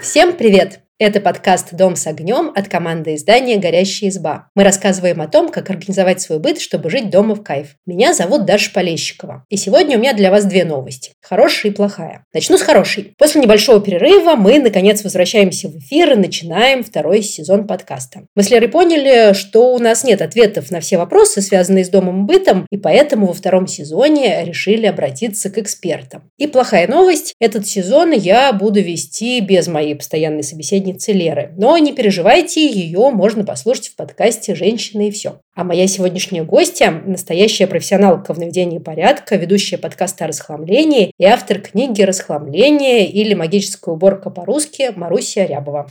Всем привет! Это подкаст «Дом с огнем» от команды издания «Горящая изба». Мы рассказываем о том, как организовать свой быт, чтобы жить дома в кайф. Меня зовут Даша Полещикова. И сегодня у меня для вас две новости. Хорошая и плохая. Начну с хорошей. После небольшого перерыва мы, наконец, возвращаемся в эфир и начинаем второй сезон подкаста. Мы с Лерой поняли, что у нас нет ответов на все вопросы, связанные с домом и бытом, и поэтому во втором сезоне решили обратиться к экспертам. И плохая новость. Этот сезон я буду вести без моей постоянной собеседницы собеседницы Леры. Но не переживайте, ее можно послушать в подкасте «Женщины и все». А моя сегодняшняя гостья – настоящая профессионалка в наведении порядка, ведущая подкаста о расхламлении и автор книги «Расхламление» или «Магическая уборка по-русски» Маруся Рябова.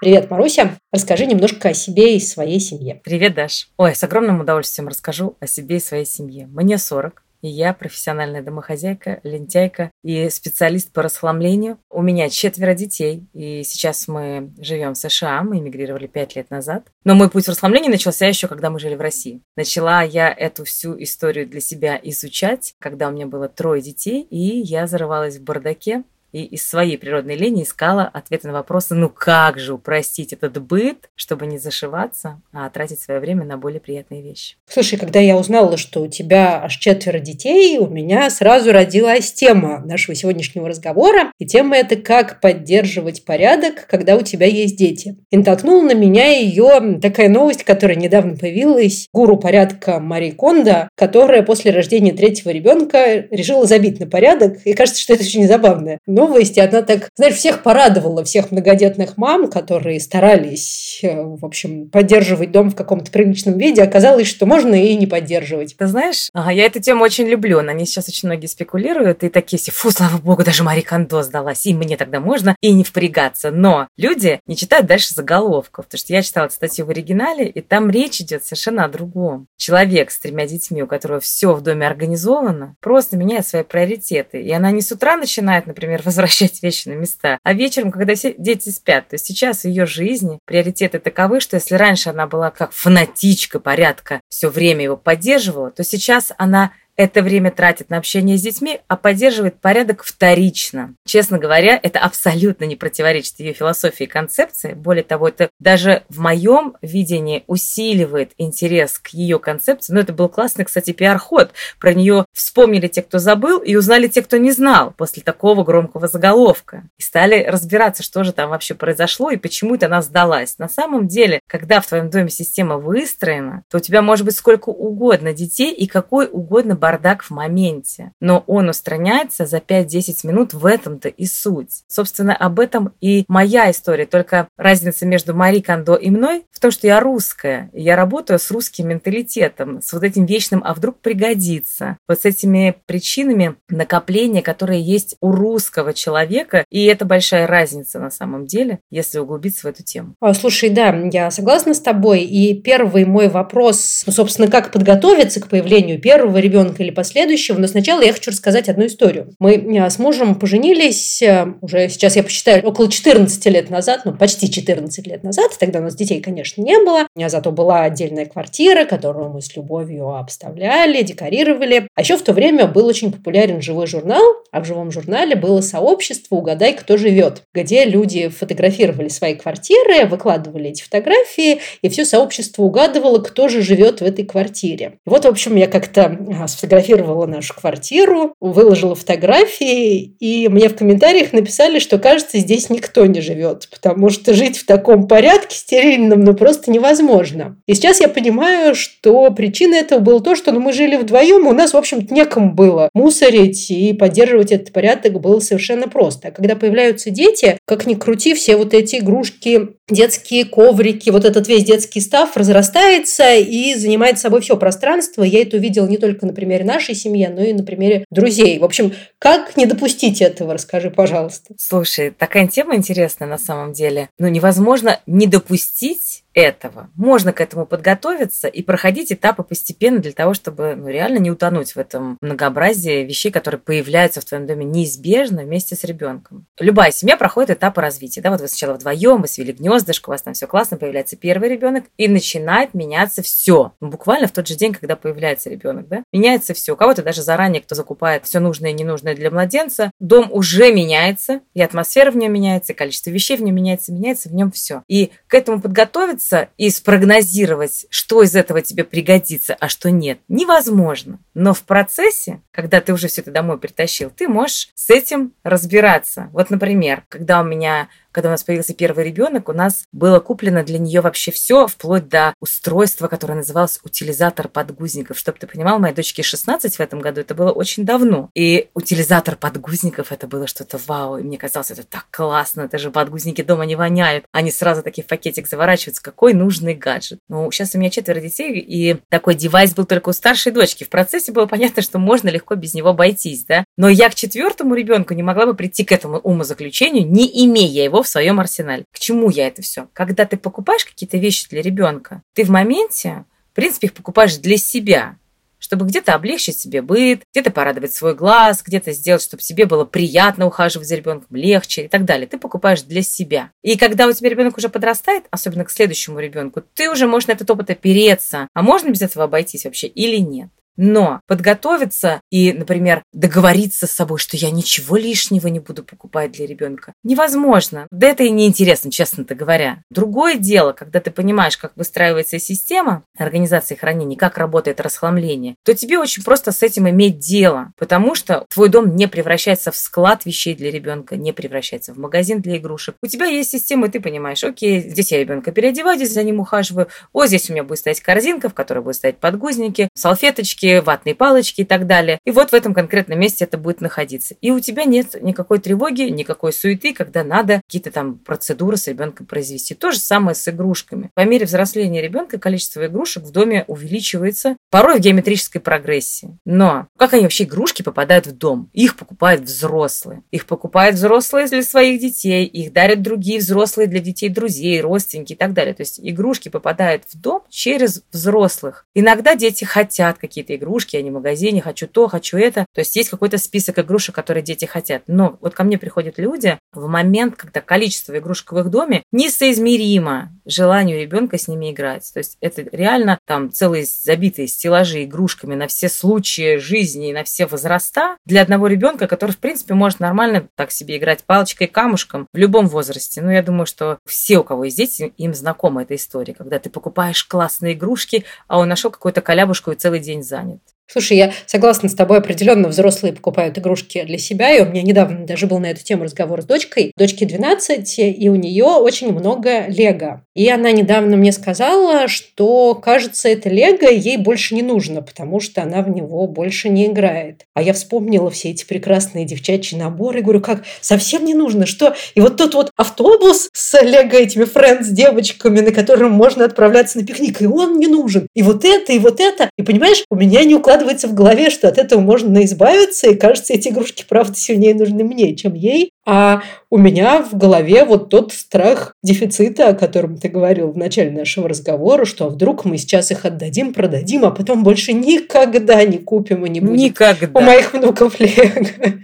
Привет, Маруся. Расскажи немножко о себе и своей семье. Привет, Даш. Ой, с огромным удовольствием расскажу о себе и своей семье. Мне 40. Я профессиональная домохозяйка, лентяйка и специалист по расхламлению. У меня четверо детей, и сейчас мы живем в США, мы эмигрировали пять лет назад. Но мой путь в расхламлении начался еще, когда мы жили в России. Начала я эту всю историю для себя изучать, когда у меня было трое детей, и я зарывалась в бардаке, и из своей природной лени искала ответы на вопросы, ну как же упростить этот быт, чтобы не зашиваться, а тратить свое время на более приятные вещи. Слушай, когда я узнала, что у тебя аж четверо детей, у меня сразу родилась тема нашего сегодняшнего разговора. И тема это как поддерживать порядок, когда у тебя есть дети. И натолкнула на меня ее такая новость, которая недавно появилась. Гуру порядка Мари Кондо, которая после рождения третьего ребенка решила забить на порядок. И кажется, что это очень забавно новость, и она так, знаешь, всех порадовала, всех многодетных мам, которые старались, э, в общем, поддерживать дом в каком-то приличном виде. Оказалось, что можно и не поддерживать. Ты знаешь, ага, я эту тему очень люблю. На ней сейчас очень многие спекулируют, и такие все, фу, слава богу, даже Мари Кондо сдалась, и мне тогда можно, и не впрягаться. Но люди не читают дальше заголовков, потому что я читала статью в оригинале, и там речь идет совершенно о другом. Человек с тремя детьми, у которого все в доме организовано, просто меняет свои приоритеты. И она не с утра начинает, например, возвращать вещи на места, а вечером, когда все дети спят. То есть сейчас ее жизни приоритеты таковы, что если раньше она была как фанатичка порядка, все время его поддерживала, то сейчас она это время тратит на общение с детьми, а поддерживает порядок вторично. Честно говоря, это абсолютно не противоречит ее философии и концепции. Более того, это даже в моем видении усиливает интерес к ее концепции. Но это был классный, кстати, пиар-ход. Про нее вспомнили те, кто забыл, и узнали те, кто не знал после такого громкого заголовка. И стали разбираться, что же там вообще произошло и почему это она сдалась. На самом деле, когда в твоем доме система выстроена, то у тебя может быть сколько угодно детей и какой угодно бардак в моменте. Но он устраняется за 5-10 минут, в этом-то и суть. Собственно, об этом и моя история. Только разница между Мари Кондо и мной в том, что я русская. И я работаю с русским менталитетом, с вот этим вечным «а вдруг пригодится». Вот с этими причинами накопления, которые есть у русского человека. И это большая разница на самом деле, если углубиться в эту тему. А, слушай, да, я согласна с тобой. И первый мой вопрос, ну, собственно, как подготовиться к появлению первого ребенка ребенка или последующего, но сначала я хочу рассказать одну историю. Мы э, с мужем поженились э, уже сейчас я посчитаю около 14 лет назад, ну почти 14 лет назад, тогда у нас детей, конечно, не было, а зато была отдельная квартира, которую мы с любовью обставляли, декорировали. А еще в то время был очень популярен живой журнал, а в живом журнале было сообщество «Угадай, кто живет», где люди фотографировали свои квартиры, выкладывали эти фотографии, и все сообщество угадывало, кто же живет в этой квартире. И вот, в общем, я как-то э, сфотографировала нашу квартиру, выложила фотографии, и мне в комментариях написали, что, кажется, здесь никто не живет, потому что жить в таком порядке стерильном, ну, просто невозможно. И сейчас я понимаю, что причина этого было то, что ну, мы жили вдвоем, и у нас, в общем-то, некому было мусорить и поддерживать этот порядок было совершенно просто. А когда появляются дети, как ни крути, все вот эти игрушки, детские коврики, вот этот весь детский став разрастается и занимает собой все пространство. Я это увидела не только, например, примере нашей семьи, но и на примере друзей. В общем, как не допустить этого, расскажи, пожалуйста. Слушай, такая тема интересная на самом деле. Ну, невозможно не допустить этого. Можно к этому подготовиться и проходить этапы постепенно для того, чтобы ну, реально не утонуть в этом многообразии вещей, которые появляются в твоем доме неизбежно вместе с ребенком. Любая семья проходит этапы развития. Да? Вот вы сначала вдвоем, вы свели гнездышко, у вас там все классно, появляется первый ребенок, и начинает меняться все. Буквально в тот же день, когда появляется ребенок, да? меняется все. У кого-то даже заранее, кто закупает все нужное и ненужное для младенца, дом уже меняется, и атмосфера в нем меняется, и количество вещей в нем меняется, меняется в нем все. И к этому подготовиться и спрогнозировать, что из этого тебе пригодится, а что нет, невозможно. Но в процессе, когда ты уже все это домой притащил, ты можешь с этим разбираться. Вот, например, когда у меня когда у нас появился первый ребенок, у нас было куплено для нее вообще все, вплоть до устройства, которое называлось утилизатор подгузников. Чтобы ты понимал, моей дочке 16 в этом году, это было очень давно. И утилизатор подгузников это было что-то вау. И мне казалось, это так классно, это же подгузники дома не воняют. Они сразу такие в пакетик заворачиваются. Какой нужный гаджет. Ну, сейчас у меня четверо детей, и такой девайс был только у старшей дочки. В процессе было понятно, что можно легко без него обойтись, да. Но я к четвертому ребенку не могла бы прийти к этому умозаключению, не имея его в своем арсенале. К чему я это все? Когда ты покупаешь какие-то вещи для ребенка, ты в моменте, в принципе, их покупаешь для себя, чтобы где-то облегчить себе быт, где-то порадовать свой глаз, где-то сделать, чтобы тебе было приятно ухаживать за ребенком, легче и так далее. Ты покупаешь для себя. И когда у тебя ребенок уже подрастает, особенно к следующему ребенку, ты уже можешь на этот опыт опереться. А можно без этого обойтись вообще или нет? Но подготовиться и, например, договориться с собой, что я ничего лишнего не буду покупать для ребенка, невозможно. Да это и неинтересно, честно-то говоря. Другое дело, когда ты понимаешь, как выстраивается система организации хранения, как работает расхламление, то тебе очень просто с этим иметь дело, потому что твой дом не превращается в склад вещей для ребенка, не превращается в магазин для игрушек. У тебя есть система, и ты понимаешь, окей, здесь я ребенка переодеваю, здесь за ним ухаживаю, о, здесь у меня будет стоять корзинка, в которой будут стоять подгузники, салфеточки, палочки, ватные палочки и так далее. И вот в этом конкретном месте это будет находиться. И у тебя нет никакой тревоги, никакой суеты, когда надо какие-то там процедуры с ребенком произвести. То же самое с игрушками. По мере взросления ребенка количество игрушек в доме увеличивается, порой в геометрической прогрессии. Но как они вообще игрушки попадают в дом? Их покупают взрослые. Их покупают взрослые для своих детей, их дарят другие взрослые для детей друзей, родственники и так далее. То есть игрушки попадают в дом через взрослых. Иногда дети хотят какие-то игрушки, я не в магазине, хочу то, хочу это. То есть есть какой-то список игрушек, которые дети хотят. Но вот ко мне приходят люди в момент, когда количество игрушек в их доме несоизмеримо желанию ребенка с ними играть. То есть это реально там целые забитые стеллажи игрушками на все случаи жизни и на все возраста для одного ребенка, который, в принципе, может нормально так себе играть палочкой, камушком в любом возрасте. Но я думаю, что все, у кого есть дети, им знакома эта история, когда ты покупаешь классные игрушки, а он нашел какую-то колябушку и целый день занят. Слушай, я согласна с тобой, определенно взрослые покупают игрушки для себя, и у меня недавно даже был на эту тему разговор с дочкой. Дочке 12, и у нее очень много лего. И она недавно мне сказала, что, кажется, это лего ей больше не нужно, потому что она в него больше не играет. А я вспомнила все эти прекрасные девчачьи наборы, и говорю, как, совсем не нужно, что? И вот тот вот автобус с лего этими френдс девочками, на котором можно отправляться на пикник, и он не нужен. И вот это, и вот это. И понимаешь, у меня не укладывается укладывается в голове, что от этого можно избавиться, и кажется, эти игрушки, правда, сильнее нужны мне, чем ей. А у меня в голове вот тот страх дефицита, о котором ты говорил в начале нашего разговора, что вдруг мы сейчас их отдадим, продадим, а потом больше никогда не купим и не будем. Никогда. У моих внуков лего.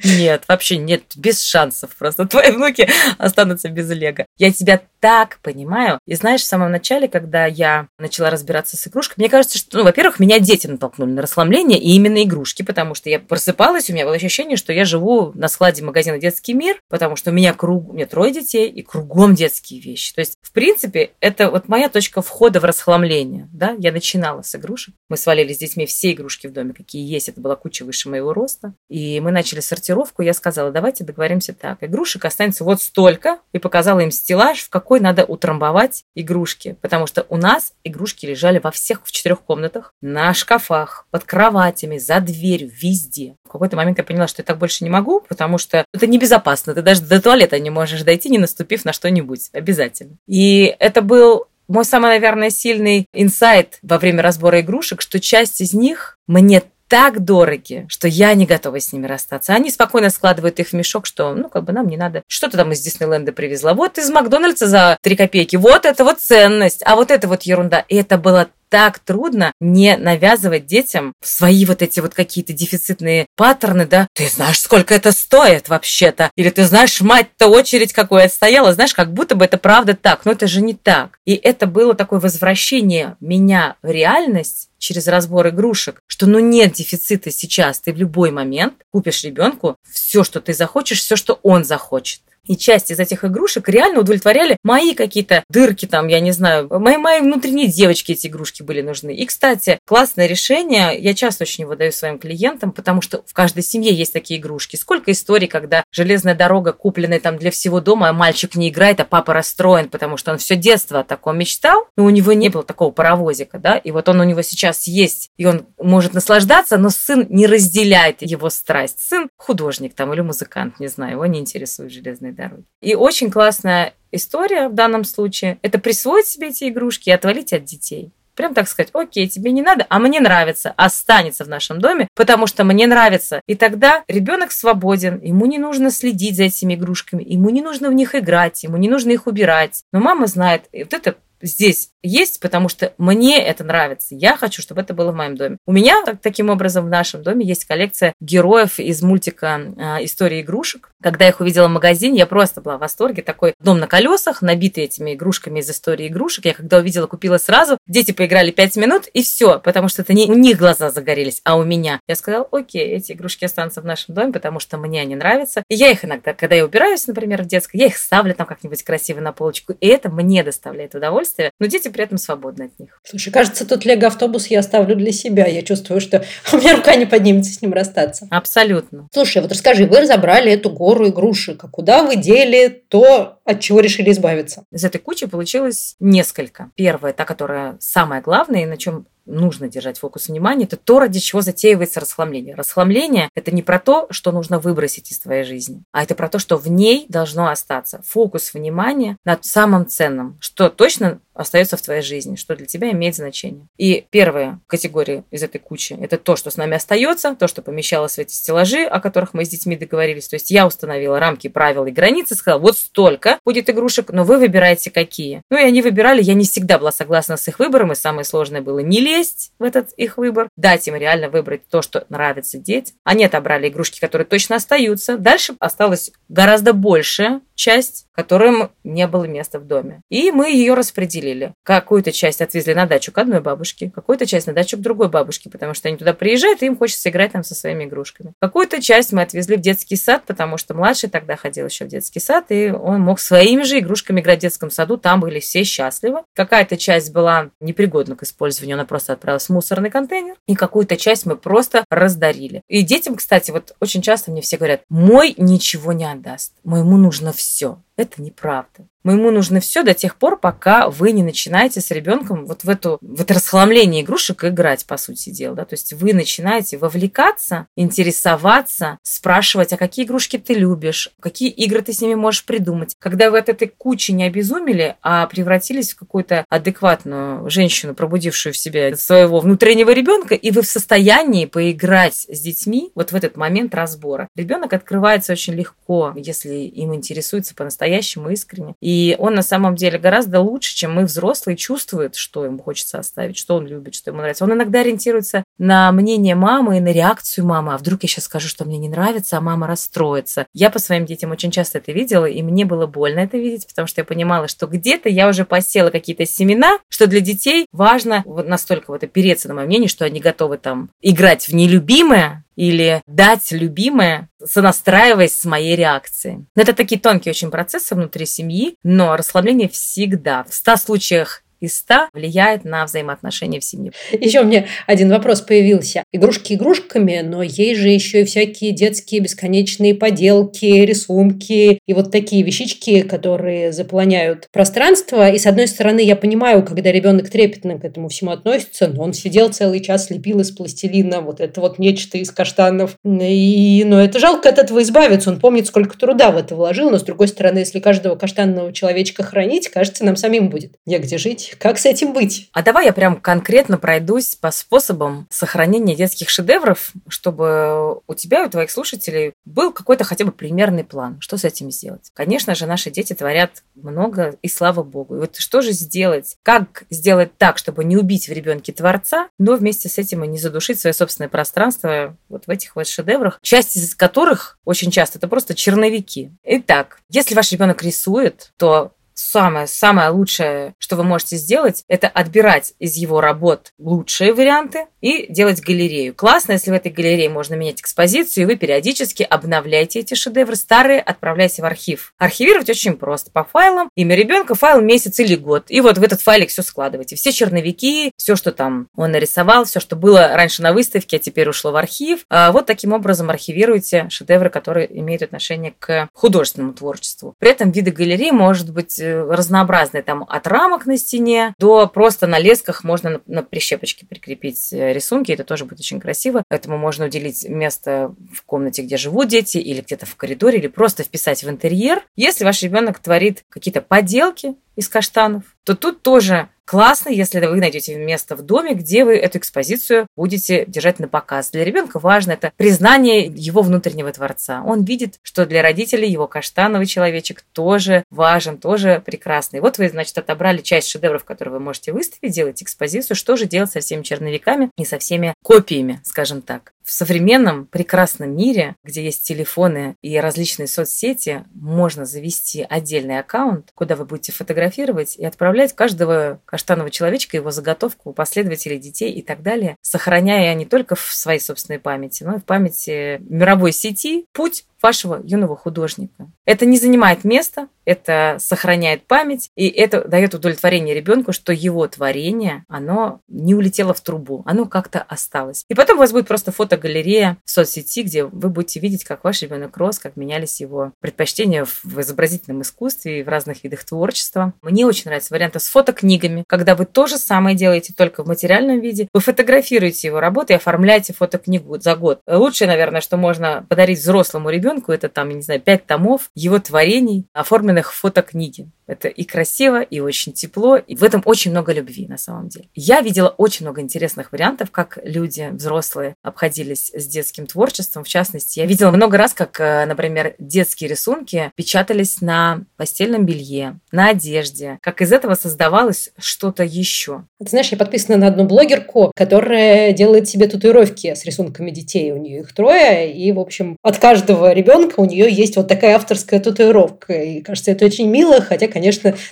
Нет, вообще нет, без шансов просто. Твои внуки останутся без лего. Я тебя так понимаю. И знаешь, в самом начале, когда я начала разбираться с игрушками, мне кажется, что, ну, во-первых, меня дети натолкнули на расслабление, и именно игрушки, потому что я просыпалась, у меня было ощущение, что я живу на складе магазина «Детский мир», потому что у меня круг, у меня трое детей, и кругом детские вещи. То есть, в принципе, это вот моя точка входа в расхламление. Да? Я начинала с игрушек. Мы свалили с детьми все игрушки в доме, какие есть. Это была куча выше моего роста. И мы начали сортировку. Я сказала, давайте договоримся так. Игрушек останется вот столько. И показала им стеллаж, в какой надо утрамбовать игрушки. Потому что у нас игрушки лежали во всех в четырех комнатах, на шкафах, под кроватями, за дверью, везде. В какой-то момент я поняла, что я так больше не могу, потому что это небезопасно ты даже до туалета не можешь дойти, не наступив на что-нибудь. Обязательно. И это был мой самый, наверное, сильный инсайт во время разбора игрушек, что часть из них мне так дороги, что я не готова с ними расстаться. Они спокойно складывают их в мешок, что, ну, как бы нам не надо. Что ты там из Диснейленда привезла? Вот из Макдональдса за 3 копейки. Вот это вот ценность. А вот это вот ерунда. И это было так трудно не навязывать детям свои вот эти вот какие-то дефицитные паттерны, да, ты знаешь, сколько это стоит вообще-то, или ты знаешь, мать-то очередь какой отстояла, знаешь, как будто бы это правда так, но это же не так. И это было такое возвращение меня в реальность, через разбор игрушек, что ну нет дефицита сейчас, ты в любой момент купишь ребенку все, что ты захочешь, все, что он захочет. И часть из этих игрушек реально удовлетворяли мои какие-то дырки там, я не знаю, мои, мои внутренние девочки эти игрушки были нужны. И, кстати, классное решение, я часто очень его даю своим клиентам, потому что в каждой семье есть такие игрушки. Сколько историй, когда железная дорога, купленная там для всего дома, а мальчик не играет, а папа расстроен, потому что он все детство о таком мечтал, но у него не было такого паровозика, да, и вот он у него сейчас есть, и он может наслаждаться, но сын не разделяет его страсть. Сын художник там или музыкант, не знаю, его не интересует железная железной дороги. И очень классная история в данном случае – это присвоить себе эти игрушки и отвалить от детей. Прям так сказать, окей, тебе не надо, а мне нравится, останется в нашем доме, потому что мне нравится. И тогда ребенок свободен, ему не нужно следить за этими игрушками, ему не нужно в них играть, ему не нужно их убирать. Но мама знает, и вот это здесь есть, потому что мне это нравится. Я хочу, чтобы это было в моем доме. У меня так, таким образом в нашем доме есть коллекция героев из мультика э, «История игрушек». Когда я их увидела в магазине, я просто была в восторге. Такой дом на колесах, набитый этими игрушками из истории игрушек. Я когда увидела, купила сразу. Дети поиграли пять минут, и все, потому что это не у них глаза загорелись, а у меня. Я сказала, окей, эти игрушки останутся в нашем доме, потому что мне они нравятся. И я их иногда, когда я убираюсь, например, в детской, я их ставлю там как-нибудь красиво на полочку, и это мне доставляет удовольствие. Но дети при этом свободны от них. Слушай, кажется, тут лего-автобус я оставлю для себя. Я чувствую, что у меня рука не поднимется с ним расстаться. Абсолютно. Слушай, вот расскажи, вы разобрали эту гору игрушек. А куда вы дели то, от чего решили избавиться? Из этой кучи получилось несколько. Первая, та, которая самая главная, и на чем нужно держать фокус внимания, это то, ради чего затеивается расхламление. Расхламление – это не про то, что нужно выбросить из твоей жизни, а это про то, что в ней должно остаться фокус внимания над самым ценным, что точно остается в твоей жизни, что для тебя имеет значение. И первая категория из этой кучи – это то, что с нами остается, то, что помещалось в эти стеллажи, о которых мы с детьми договорились. То есть я установила рамки, правила и границы, сказала, вот столько будет игрушек, но вы выбираете какие. Ну и они выбирали, я не всегда была согласна с их выбором, и самое сложное было не лезть в этот их выбор, дать им реально выбрать то, что нравится детям. Они отобрали игрушки, которые точно остаются. Дальше осталось гораздо больше часть, которым не было места в доме. И мы ее распределили. Какую-то часть отвезли на дачу к одной бабушке, какую-то часть на дачу к другой бабушке, потому что они туда приезжают, и им хочется играть там со своими игрушками. Какую-то часть мы отвезли в детский сад, потому что младший тогда ходил еще в детский сад, и он мог своими же игрушками играть в детском саду, там были все счастливы. Какая-то часть была непригодна к использованию, она просто отправилась в мусорный контейнер, и какую-то часть мы просто раздарили. И детям, кстати, вот очень часто мне все говорят, мой ничего не отдаст, моему нужно все. Это неправда. Моему нужно все до тех пор, пока вы не начинаете с ребенком вот в, эту, в это расхламление игрушек играть, по сути дела. Да? То есть вы начинаете вовлекаться, интересоваться, спрашивать, а какие игрушки ты любишь, какие игры ты с ними можешь придумать. Когда вы от этой кучи не обезумели, а превратились в какую-то адекватную женщину, пробудившую в себе своего внутреннего ребенка, и вы в состоянии поиграть с детьми вот в этот момент разбора. Ребенок открывается очень легко, если им интересуется по-настоящему искренне. И и он на самом деле гораздо лучше, чем мы взрослые, чувствует, что ему хочется оставить, что он любит, что ему нравится. Он иногда ориентируется на мнение мамы и на реакцию мамы. А вдруг я сейчас скажу, что мне не нравится, а мама расстроится. Я по своим детям очень часто это видела, и мне было больно это видеть, потому что я понимала, что где-то я уже посела какие-то семена, что для детей важно вот настолько вот опереться на мое мнение, что они готовы там играть в нелюбимое, или дать любимое, сонастраиваясь с моей реакцией. Это такие тонкие очень процессы внутри семьи, но расслабление всегда. В 100 случаях из 100 влияет на взаимоотношения в семье. Еще меня один вопрос появился. Игрушки игрушками, но есть же еще и всякие детские бесконечные поделки, рисунки и вот такие вещички, которые заполняют пространство. И с одной стороны, я понимаю, когда ребенок трепетно к этому всему относится, но он сидел целый час, лепил из пластилина вот это вот нечто из каштанов. И, но это жалко от этого избавиться. Он помнит, сколько труда в это вложил, но с другой стороны, если каждого каштанного человечка хранить, кажется, нам самим будет негде жить Как с этим быть? А давай я прям конкретно пройдусь по способам сохранения детских шедевров, чтобы у тебя, у твоих слушателей был какой-то хотя бы примерный план, что с этим сделать. Конечно же, наши дети творят много, и слава богу. И вот что же сделать? Как сделать так, чтобы не убить в ребенке творца, но вместе с этим и не задушить свое собственное пространство вот в этих вот шедеврах, часть из которых очень часто это просто черновики. Итак, если ваш ребенок рисует, то самое, самое лучшее, что вы можете сделать, это отбирать из его работ лучшие варианты и делать галерею. Классно, если в этой галерее можно менять экспозицию, и вы периодически обновляете эти шедевры. Старые отправляйте в архив. Архивировать очень просто. По файлам, имя ребенка, файл месяц или год. И вот в этот файлик все складываете. Все черновики, все, что там он нарисовал, все, что было раньше на выставке, а теперь ушло в архив. А вот таким образом архивируйте шедевры, которые имеют отношение к художественному творчеству. При этом виды галереи может быть разнообразные, там от рамок на стене до просто на лесках можно на, на прищепочке прикрепить э, рисунки, это тоже будет очень красиво. Поэтому можно уделить место в комнате, где живут дети, или где-то в коридоре, или просто вписать в интерьер. Если ваш ребенок творит какие-то поделки из каштанов, то тут тоже классно, если вы найдете место в доме, где вы эту экспозицию будете держать на показ. Для ребенка важно это признание его внутреннего творца. Он видит, что для родителей его каштановый человечек тоже важен, тоже прекрасный. Вот вы, значит, отобрали часть шедевров, которые вы можете выставить, делать экспозицию. Что же делать со всеми черновиками и со всеми копиями, скажем так? В современном прекрасном мире, где есть телефоны и различные соцсети, можно завести отдельный аккаунт, куда вы будете фотографировать и отправлять каждого каштанового человечка, его заготовку, последователей детей и так далее, сохраняя не только в своей собственной памяти, но и в памяти мировой сети путь вашего юного художника. Это не занимает места, это сохраняет память, и это дает удовлетворение ребенку, что его творение, оно не улетело в трубу, оно как-то осталось. И потом у вас будет просто фотогалерея в соцсети, где вы будете видеть, как ваш ребенок рос, как менялись его предпочтения в изобразительном искусстве и в разных видах творчества. Мне очень нравится вариант с фотокнигами, когда вы то же самое делаете только в материальном виде. Вы фотографируете его работы и оформляете фотокнигу за год. Лучшее, наверное, что можно подарить взрослому ребенку, это там, я не знаю, пять томов его творений, оформленных в фотокниге. Это и красиво, и очень тепло, и в этом очень много любви на самом деле. Я видела очень много интересных вариантов, как люди, взрослые, обходились с детским творчеством. В частности, я видела много раз, как, э, например, детские рисунки печатались на постельном белье, на одежде, как из этого создавалось что-то еще. Ты знаешь, я подписана на одну блогерку, которая делает себе татуировки с рисунками детей. У нее их трое, и, в общем, от каждого ребенка у нее есть вот такая авторская татуировка. И кажется, это очень мило, хотя, конечно,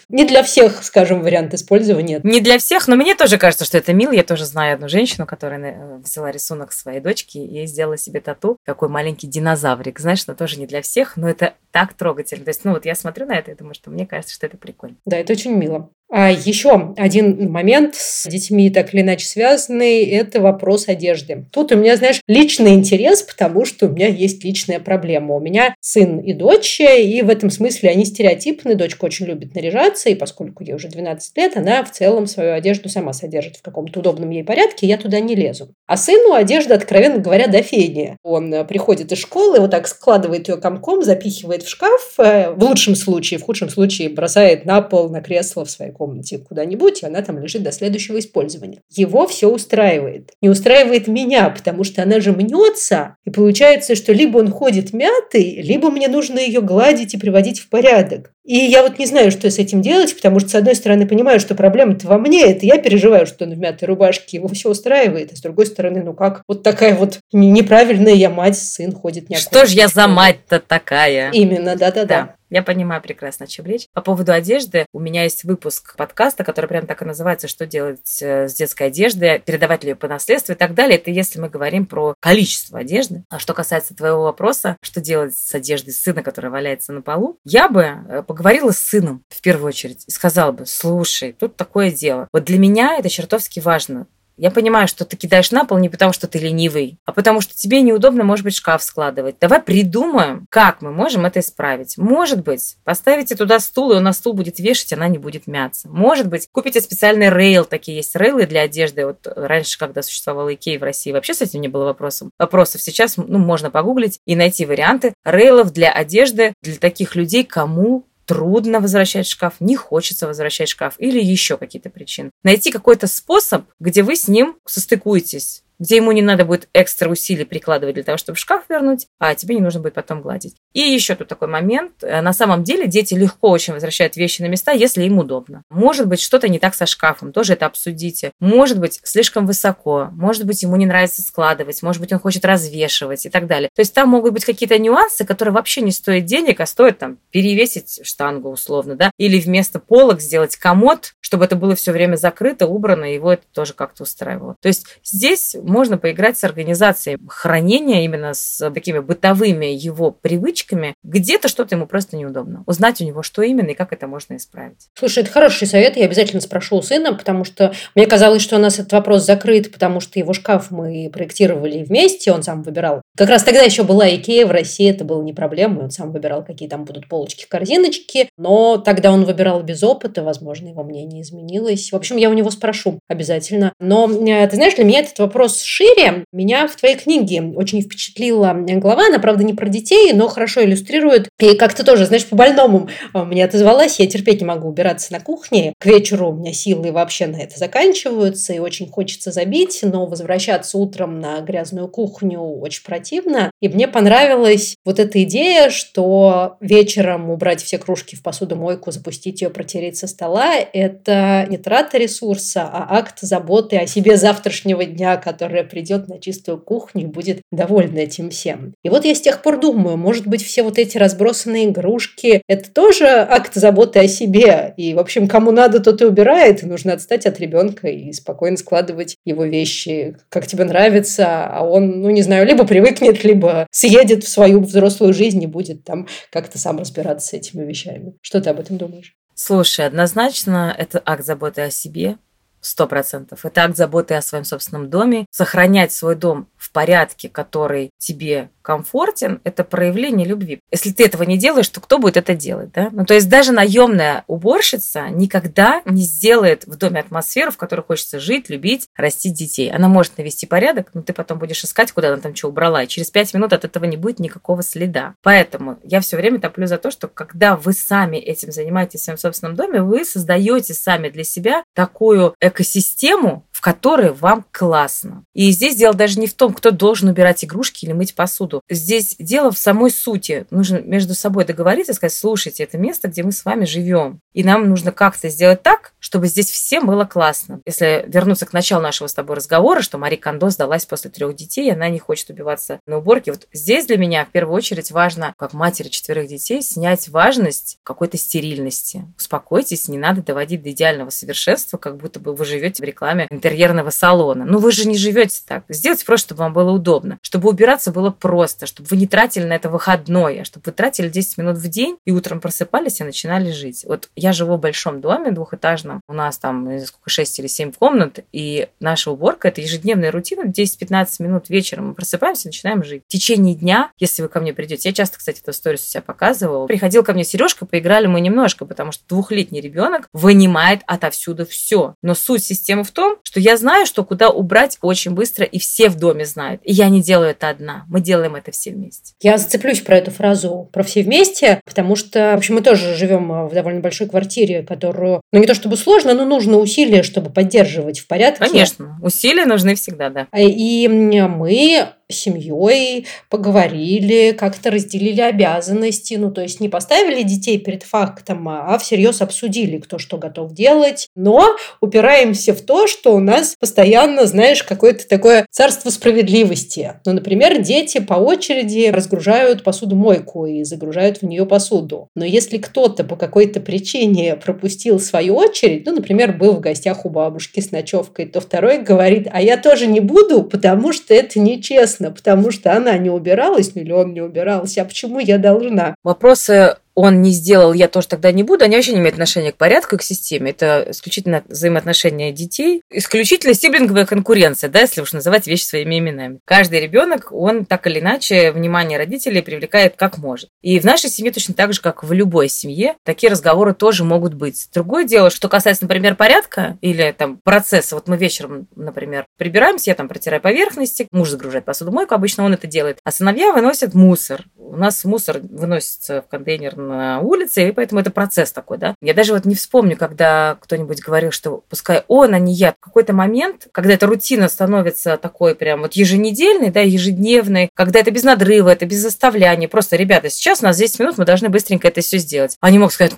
не для всех, скажем, вариант использования. Не для всех, но мне тоже кажется, что это мило. Я тоже знаю одну женщину, которая э, взяла рисунок своей дочки и сделала себе тату. Такой маленький динозаврик. Знаешь, но тоже не для всех, но это так трогательно. То есть, ну вот я смотрю на это и думаю, что мне кажется, что это прикольно. Да, это очень мило. А еще один момент с детьми так или иначе связанный – это вопрос одежды. Тут у меня, знаешь, личный интерес, потому что у меня есть личная проблема. У меня сын и дочь, и в этом смысле они стереотипны. Дочка очень любит наряжаться, и поскольку ей уже 12 лет, она в целом свою одежду сама содержит в каком-то удобном ей порядке, я туда не лезу. А сыну одежда, откровенно говоря, до фени. Он э, приходит из школы, вот так складывает ее комком, запихивает в шкаф, э, в лучшем случае, в худшем случае бросает на пол, на кресло в своей комнате куда-нибудь, и она там лежит до следующего использования. Его все устраивает. Не устраивает меня, потому что она же мнется, и получается, что либо он ходит мятый, либо мне нужно ее гладить и приводить в порядок. И я вот не знаю, что с этим делать, потому что, с одной стороны, понимаю, что проблема-то во мне, это я переживаю, что он в мятой рубашке, его все устраивает, а с другой стороны, ну как, вот такая вот неправильная я мать, сын ходит не Что ж я за мать-то такая? Именно, да-да-да. Я понимаю прекрасно, о чем речь. По поводу одежды, у меня есть выпуск подкаста, который прям так и называется «Что делать э, с детской одеждой, передавать ли ее по наследству и так далее». Это если мы говорим про количество одежды. А что касается твоего вопроса, что делать с одеждой сына, которая валяется на полу, я бы э, поговорила с сыном в первую очередь и сказала бы, слушай, тут такое дело. Вот для меня это чертовски важно. Я понимаю, что ты кидаешь на пол не потому, что ты ленивый, а потому что тебе неудобно, может быть, шкаф складывать. Давай придумаем, как мы можем это исправить. Может быть, поставите туда стул, и он на стул будет вешать, она не будет мяться. Может быть, купите специальный рейл, такие есть рейлы для одежды. Вот раньше, когда существовал Икей в России, вообще с этим не было вопросов. Вопросов сейчас, ну, можно погуглить и найти варианты рейлов для одежды для таких людей, кому трудно возвращать шкаф, не хочется возвращать шкаф или еще какие-то причины. Найти какой-то способ, где вы с ним состыкуетесь где ему не надо будет экстра усилий прикладывать для того, чтобы шкаф вернуть, а тебе не нужно будет потом гладить. И еще тут такой момент. Э, на самом деле дети легко очень возвращают вещи на места, если им удобно. Может быть, что-то не так со шкафом, тоже это обсудите. Может быть, слишком высоко, может быть, ему не нравится складывать, может быть, он хочет развешивать и так далее. То есть там могут быть какие-то нюансы, которые вообще не стоят денег, а стоят там перевесить штангу условно, да, или вместо полок сделать комод, чтобы это было все время закрыто, убрано, и его это тоже как-то устраивало. То есть здесь можно поиграть с организацией хранения, именно с такими бытовыми его привычками. Где-то что-то ему просто неудобно. Узнать у него, что именно и как это можно исправить. Слушай, это хороший совет, я обязательно спрошу у сына, потому что мне казалось, что у нас этот вопрос закрыт, потому что его шкаф мы проектировали вместе, он сам выбирал. Как раз тогда еще была Икея в России, это было не проблема, он сам выбирал, какие там будут полочки, корзиночки, но тогда он выбирал без опыта, возможно, его мнение изменилось. В общем, я у него спрошу обязательно. Но, э, ты знаешь, для меня этот вопрос шире. Меня в твоей книге очень впечатлила глава, она, правда, не про детей, но хорошо иллюстрирует. И как-то тоже, знаешь, по-больному а, мне отозвалась, я терпеть не могу убираться на кухне. К вечеру у меня силы вообще на это заканчиваются, и очень хочется забить, но возвращаться утром на грязную кухню очень противно. И мне понравилась вот эта идея, что вечером убрать все кружки в посудомойку, запустить ее, протереть со стола – это не трата ресурса, а акт заботы о себе завтрашнего дня, который которая придет на чистую кухню и будет довольна этим всем. И вот я с тех пор думаю, может быть, все вот эти разбросанные игрушки – это тоже акт заботы о себе. И, в общем, кому надо, тот и убирает. И нужно отстать от ребенка и спокойно складывать его вещи, как тебе нравится. А он, ну, не знаю, либо привыкнет, либо съедет в свою взрослую жизнь и будет там как-то сам разбираться с этими вещами. Что ты об этом думаешь? Слушай, однозначно это акт заботы о себе, Сто процентов. Это акт заботы о своем собственном доме. Сохранять свой дом в порядке, который тебе комфортен, это проявление любви. Если ты этого не делаешь, то кто будет это делать, да? Ну, то есть даже наемная уборщица никогда не сделает в доме атмосферу, в которой хочется жить, любить, растить детей. Она может навести порядок, но ты потом будешь искать, куда она там что убрала, и через пять минут от этого не будет никакого следа. Поэтому я все время топлю за то, что когда вы сами этим занимаетесь в своем собственном доме, вы создаете сами для себя такую экосистему, в которой вам классно. И здесь дело даже не в том, кто должен убирать игрушки или мыть посуду. Здесь дело в самой сути. Нужно между собой договориться, сказать, слушайте, это место, где мы с вами живем. И нам нужно как-то сделать так, чтобы здесь всем было классно. Если вернуться к началу нашего с тобой разговора, что Мари Кондо сдалась после трех детей, она не хочет убиваться на уборке. Вот здесь для меня в первую очередь важно, как матери четверых детей, снять важность какой-то стерильности. Успокойтесь, не надо доводить до идеального совершенства, как будто бы вы живете в рекламе интерьерного салона. Ну вы же не живете так. Сделайте просто, чтобы вам было удобно. Чтобы убираться было просто, чтобы вы не тратили на это выходной, а чтобы вы тратили 10 минут в день и утром просыпались и начинали жить. Вот я живу в большом доме двухэтажном. У нас там сколько, 6 или 7 комнат, и наша уборка – это ежедневная рутина. 10-15 минут вечером мы просыпаемся и начинаем жить. В течение дня, если вы ко мне придете, я часто, кстати, эту историю себя показывала, приходил ко мне Сережка, поиграли мы немножко, потому что двухлетний ребенок вынимает отовсюду все. Но суть системы в том, что я знаю, что куда убрать очень быстро, и все в доме знают. И я не делаю это одна. Мы делаем это все вместе. Я зацеплюсь про эту фразу про все вместе, потому что, в общем, мы тоже живем в довольно большой квартире, которую, ну, не то чтобы сложно, но нужно усилия, чтобы поддерживать в порядке. Конечно, усилия нужны всегда, да. И мы семьей поговорили, как-то разделили обязанности, ну, то есть не поставили детей перед фактом, а всерьез обсудили, кто что готов делать, но упираемся в то, что у нас постоянно, знаешь, какое-то такое царство справедливости. Ну, например, дети по очереди разгружают посудомойку и загружают в нее посуду. Но если кто-то по какой-то причине пропустил свою очередь, ну, например, был в гостях у бабушки с ночевкой, то второй говорит, а я тоже не буду, потому что это нечестно ужасно, потому что она не убиралась, или он не убирался, а почему я должна? Вопросы он не сделал, я тоже тогда не буду, они вообще не имеют отношения к порядку и к системе. Это исключительно взаимоотношения детей, исключительно сиблинговая конкуренция, да, если уж называть вещи своими именами. Каждый ребенок, он так или иначе внимание родителей привлекает как может. И в нашей семье точно так же, как в любой семье, такие разговоры тоже могут быть. Другое дело, что касается, например, порядка или там процесса. Вот мы вечером, например, прибираемся, я там протираю поверхности, муж загружает посудомойку, обычно он это делает, а сыновья выносят мусор. у нас мусор выносится в контейнер на улице, и поэтому это процесс такой, да. Я даже вот не вспомню, когда кто-нибудь говорил, что пускай он, а не я. В какой-то момент, когда эта рутина становится такой прям вот еженедельной, да, ежедневной, когда это без надрыва, это без заставляния, просто, ребята, сейчас у нас 10 минут, мы должны быстренько это все сделать. Они могут сказать,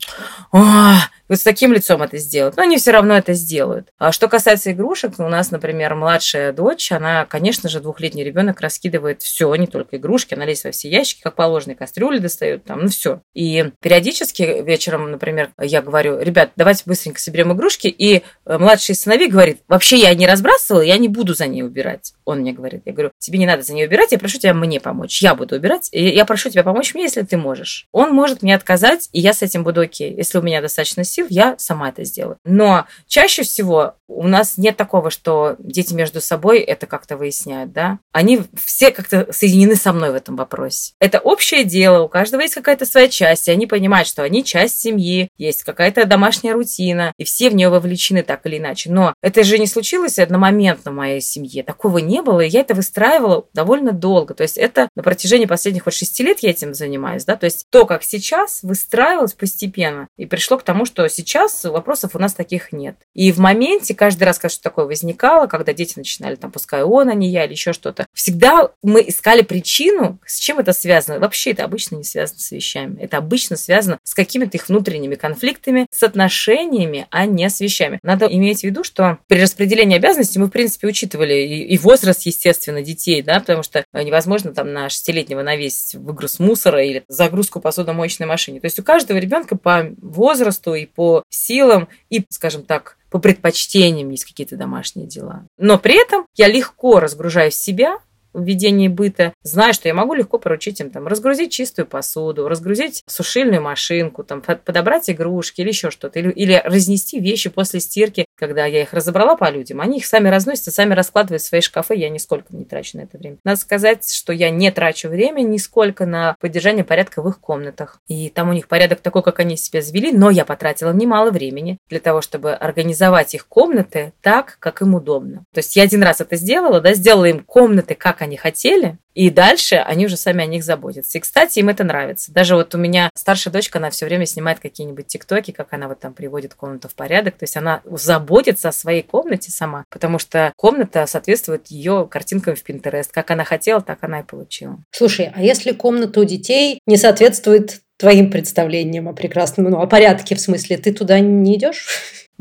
вот с таким лицом это сделать. Но они все равно это сделают. А что касается игрушек, у нас, например, младшая дочь, она, конечно же, двухлетний ребенок раскидывает все, не только игрушки, она лезет во все ящики, как положено, кастрюли достают, там, ну все. И периодически вечером, например, я говорю, ребят, давайте быстренько соберем игрушки, и э, младший сыновей говорит, вообще я не разбрасывала, я не буду за ней убирать. Он мне говорит, я говорю, тебе не надо за ней убирать, я прошу тебя мне помочь, я буду убирать, я прошу тебя помочь мне, если ты можешь. Он может мне отказать, и я с этим буду окей. Если у меня достаточно сил, я сама это сделаю. Но чаще всего у нас нет такого, что дети между собой это как-то выясняют, да. Они все как-то соединены со мной в этом вопросе. Это общее дело, у каждого есть какая-то своя часть, и они понимают, что они часть семьи, есть какая-то домашняя рутина, и все в нее вовлечены так или иначе. Но это же не случилось одномоментно в моей семье. Такого не было, и я это выстраивала довольно долго. То есть это на протяжении последних вот шести лет я этим занимаюсь, да. То есть то, как сейчас, выстраивалось постепенно и пришло к тому, что сейчас вопросов у нас таких нет. И в моменте каждый раз, когда что-то такое возникало, когда дети начинали, там, пускай он, а не я, или еще что-то, всегда мы искали причину, с чем это связано. Вообще это обычно не связано с вещами. Это обычно связано с какими-то их внутренними конфликтами, с отношениями, а не с вещами. Надо иметь в виду, что при распределении обязанностей мы, в принципе, учитывали и возраст, естественно, детей, да, потому что невозможно там на шестилетнего навесить выгруз мусора или загрузку посудомоечной машине. То есть у каждого ребенка по возрасту и по силам и, скажем так, по предпочтениям есть какие-то домашние дела. Но при этом я легко разгружаю себя в ведении быта, знаю, что я могу легко поручить им там разгрузить чистую посуду, разгрузить сушильную машинку, там подобрать игрушки или еще что-то, или, или разнести вещи после стирки, когда я их разобрала по людям, они их сами разносят, сами раскладывают в свои шкафы, я нисколько не трачу на это время. Надо сказать, что я не трачу время нисколько на поддержание порядка в их комнатах. И там у них порядок такой, как они себя завели, но я потратила немало времени для того, чтобы организовать их комнаты так, как им удобно. То есть я один раз это сделала, да, сделала им комнаты, как они хотели, и дальше они уже сами о них заботятся. И, кстати, им это нравится. Даже вот у меня старшая дочка, она все время снимает какие-нибудь тиктоки, как она вот там приводит комнату в порядок. То есть она заботится о своей комнате сама, потому что комната соответствует ее картинкам в Pinterest. Как она хотела, так она и получила. Слушай, а если комната у детей не соответствует твоим представлениям о прекрасном, ну, о порядке в смысле, ты туда не идешь?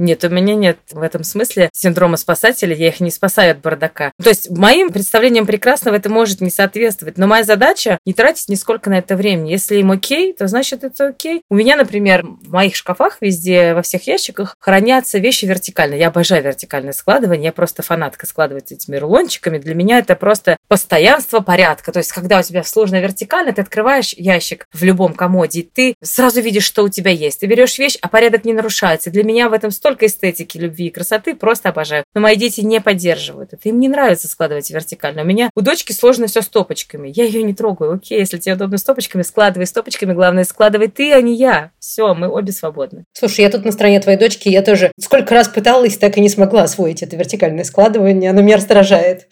Нет, у меня нет в этом смысле синдрома спасателя, я их не спасаю от бардака. То есть моим представлениям прекрасного это может не соответствовать, но моя задача не тратить нисколько на это времени. Если им окей, то значит это окей. У меня, например, в моих шкафах везде, во всех ящиках хранятся вещи вертикально. Я обожаю вертикальное складывание, я просто фанатка складывать этими рулончиками. Для меня это просто постоянство порядка. То есть, когда у тебя сложно вертикально, ты открываешь ящик в любом комоде, ты сразу видишь, что у тебя есть. Ты берешь вещь, а порядок не нарушается. Для меня в этом столько столько эстетики, любви и красоты, просто обожаю. Но мои дети не поддерживают это. Им не нравится складывать вертикально. У меня у дочки сложно все стопочками. Я ее не трогаю. Окей, если тебе удобно стопочками, складывай стопочками. Главное, складывай ты, а не я. Все, мы обе свободны. Слушай, я тут на стороне твоей дочки, я тоже сколько раз пыталась, так и не смогла освоить это вертикальное складывание. Оно меня раздражает.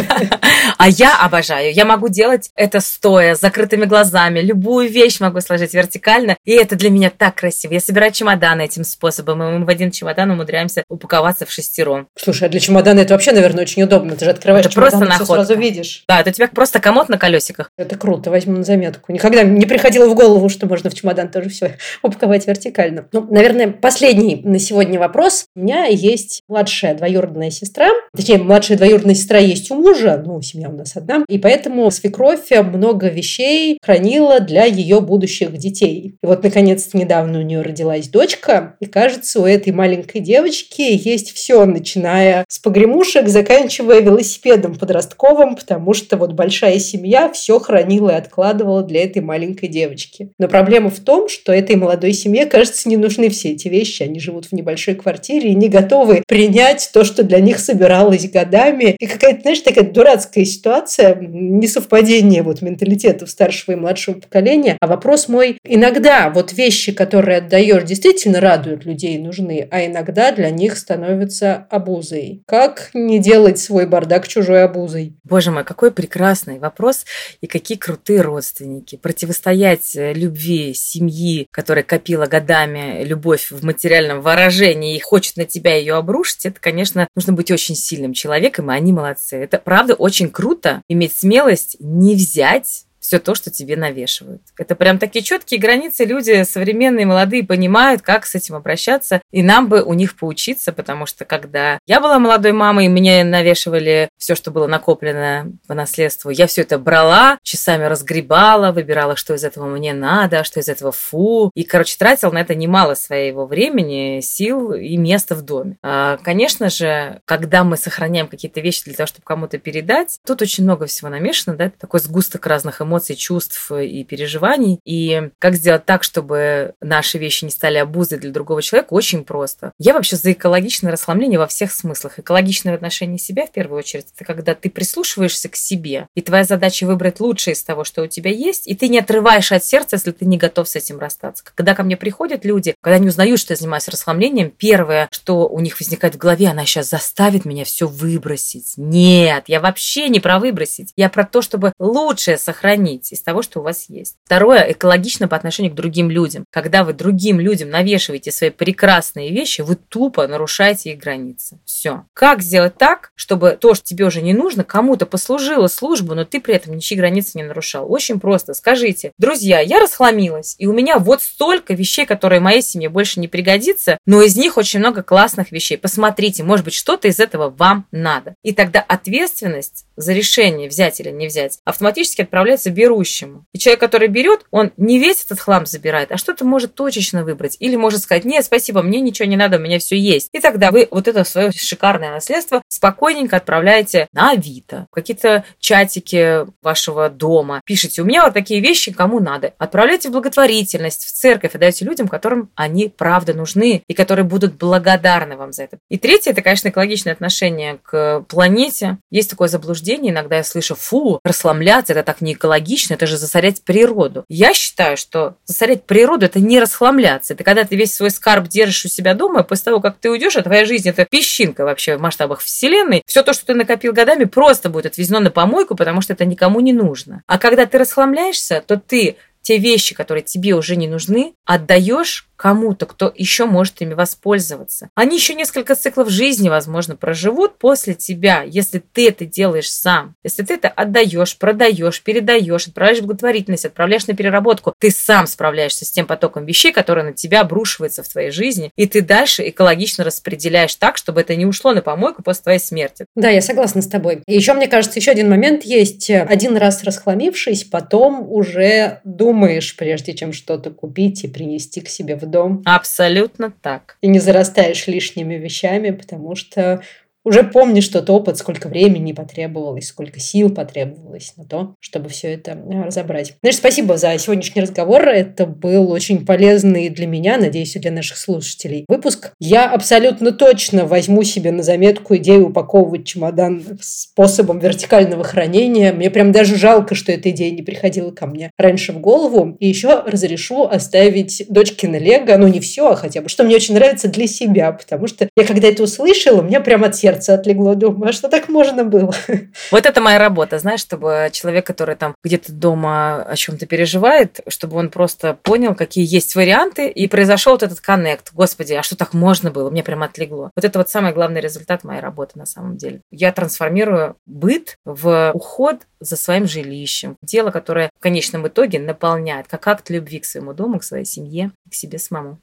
А я обожаю. Я могу делать это стоя, с закрытыми глазами. Любую вещь могу сложить вертикально. И это для меня так красиво. Я собираю чемоданы этим способом. И мы один чемодан умудряемся упаковаться в шестером. Слушай, а для чемодана это вообще, наверное, очень удобно. Ты же открываешь это чемодан, просто находка. сразу видишь. Да, это у тебя просто комод на колесиках. Это круто, возьму на заметку. Никогда не приходило в голову, что можно в чемодан тоже все упаковать вертикально. Ну, наверное, последний на сегодня вопрос. У меня есть младшая двоюродная сестра. Точнее, младшая двоюродная сестра есть у мужа, ну, семья у нас одна. И поэтому свекровь много вещей хранила для ее будущих детей. И вот, наконец-то, недавно у нее родилась дочка. И кажется, у этой маленькой девочки есть все, начиная с погремушек, заканчивая велосипедом подростковым, потому что вот большая семья все хранила и откладывала для этой маленькой девочки. Но проблема в том, что этой молодой семье, кажется, не нужны все эти вещи. Они живут в небольшой квартире и не готовы принять то, что для них собиралось годами. И какая-то, знаешь, такая дурацкая ситуация, несовпадение вот менталитетов старшего и младшего поколения. А вопрос мой, иногда вот вещи, которые отдаешь, действительно радуют людей, нужны нужны, а иногда для них становятся обузой. Как не делать свой бардак чужой обузой? Боже мой, какой прекрасный вопрос и какие крутые родственники. Противостоять э, любви семьи, которая копила годами любовь в материальном выражении и хочет на тебя ее обрушить, это, конечно, нужно быть очень сильным человеком, и они молодцы. Это, правда, очень круто иметь смелость не взять все то, что тебе навешивают. Это прям такие четкие границы. Люди современные, молодые понимают, как с этим обращаться. И нам бы у них поучиться, потому что когда я была молодой мамой, мне навешивали все, что было накоплено по наследству. Я все это брала, часами разгребала, выбирала, что из этого мне надо, а что из этого фу. И, короче, тратила на это немало своего времени, сил и места в доме. А, конечно же, когда мы сохраняем какие-то вещи для того, чтобы кому-то передать, тут очень много всего намешано, да, такой сгусток разных эмоций эмоций, чувств и переживаний. И как сделать так, чтобы наши вещи не стали обузой для другого человека, очень просто. Я вообще за экологичное расслабление во всех смыслах. Экологичное в отношении себя, в первую очередь, это когда ты прислушиваешься к себе, и твоя задача выбрать лучшее из того, что у тебя есть, и ты не отрываешь от сердца, если ты не готов с этим расстаться. Когда ко мне приходят люди, когда они узнают, что я занимаюсь расхламлением, первое, что у них возникает в голове, она сейчас заставит меня все выбросить. Нет, я вообще не про выбросить. Я про то, чтобы лучшее сохранить сохранить из того, что у вас есть. Второе, экологично по отношению к другим людям. Когда вы другим людям навешиваете свои прекрасные вещи, вы тупо нарушаете их границы. Все. Как сделать так, чтобы то, что тебе уже не нужно, кому-то послужило службу, но ты при этом ничьи границы не нарушал? Очень просто. Скажите, друзья, я расхламилась, и у меня вот столько вещей, которые моей семье больше не пригодится, но из них очень много классных вещей. Посмотрите, может быть, что-то из этого вам надо. И тогда ответственность за решение взять или не взять автоматически отправляется берущему. И человек, который берет, он не весь этот хлам забирает, а что-то может точечно выбрать. Или может сказать, нет, спасибо, мне ничего не надо, у меня все есть. И тогда вы вот это свое шикарное наследство спокойненько отправляете на Авито, в какие-то чатики вашего дома. Пишите, у меня вот такие вещи, кому надо. Отправляйте в благотворительность, в церковь, и даете людям, которым они правда нужны, и которые будут благодарны вам за это. И третье, это, конечно, экологичное отношение к планете. Есть такое заблуждение, иногда я слышу, фу, расслабляться, это так не экологично логично, это же засорять природу. Я считаю, что засорять природу – это не расхламляться. Это когда ты весь свой скарб держишь у себя дома, и после того, как ты уйдешь, а твоя жизнь – это песчинка вообще в масштабах Вселенной. Все то, что ты накопил годами, просто будет отвезено на помойку, потому что это никому не нужно. А когда ты расхламляешься, то ты те вещи, которые тебе уже не нужны, отдаешь кому-то, кто еще может ими воспользоваться. Они еще несколько циклов жизни, возможно, проживут после тебя, если ты это делаешь сам. Если ты это отдаешь, продаешь, передаешь, отправляешь в благотворительность, отправляешь на переработку, ты сам справляешься с тем потоком вещей, которые на тебя обрушиваются в твоей жизни, и ты дальше экологично распределяешь так, чтобы это не ушло на помойку после твоей смерти. Да, я согласна с тобой. И еще, мне кажется, еще один момент есть. Один раз расхламившись, потом уже думаешь, прежде чем что-то купить и принести к себе в дом. Абсолютно так. И не зарастаешь лишними вещами, потому что уже помнишь тот опыт, сколько времени потребовалось, сколько сил потребовалось на то, чтобы все это э, разобрать. Знаешь, спасибо за сегодняшний разговор. Это был очень полезный для меня, надеюсь, и для наших слушателей выпуск. Я абсолютно точно возьму себе на заметку идею упаковывать чемодан способом вертикального хранения. Мне прям даже жалко, что эта идея не приходила ко мне раньше в голову. И еще разрешу оставить дочки на лего, ну не все, а хотя бы, что мне очень нравится для себя, потому что я когда это услышала, у меня прям от сердца сердце отлегло. Думаю, а что так можно было? Вот это моя работа, знаешь, чтобы человек, который там где-то дома о чем-то переживает, чтобы он просто понял, какие есть варианты, и произошел вот этот коннект. Господи, а что так можно было? Мне прям отлегло. Вот это вот самый главный результат моей работы на самом деле. Я трансформирую быт в уход за своим жилищем. Дело, которое в конечном итоге наполняет как акт любви к своему дому, к своей семье, к себе самому.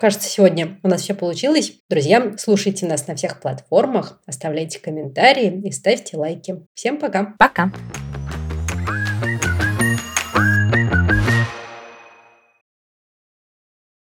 Кажется, сегодня у нас все получилось. Друзья, слушайте нас на всех платформах, оставляйте комментарии и ставьте лайки. Всем пока. Пока.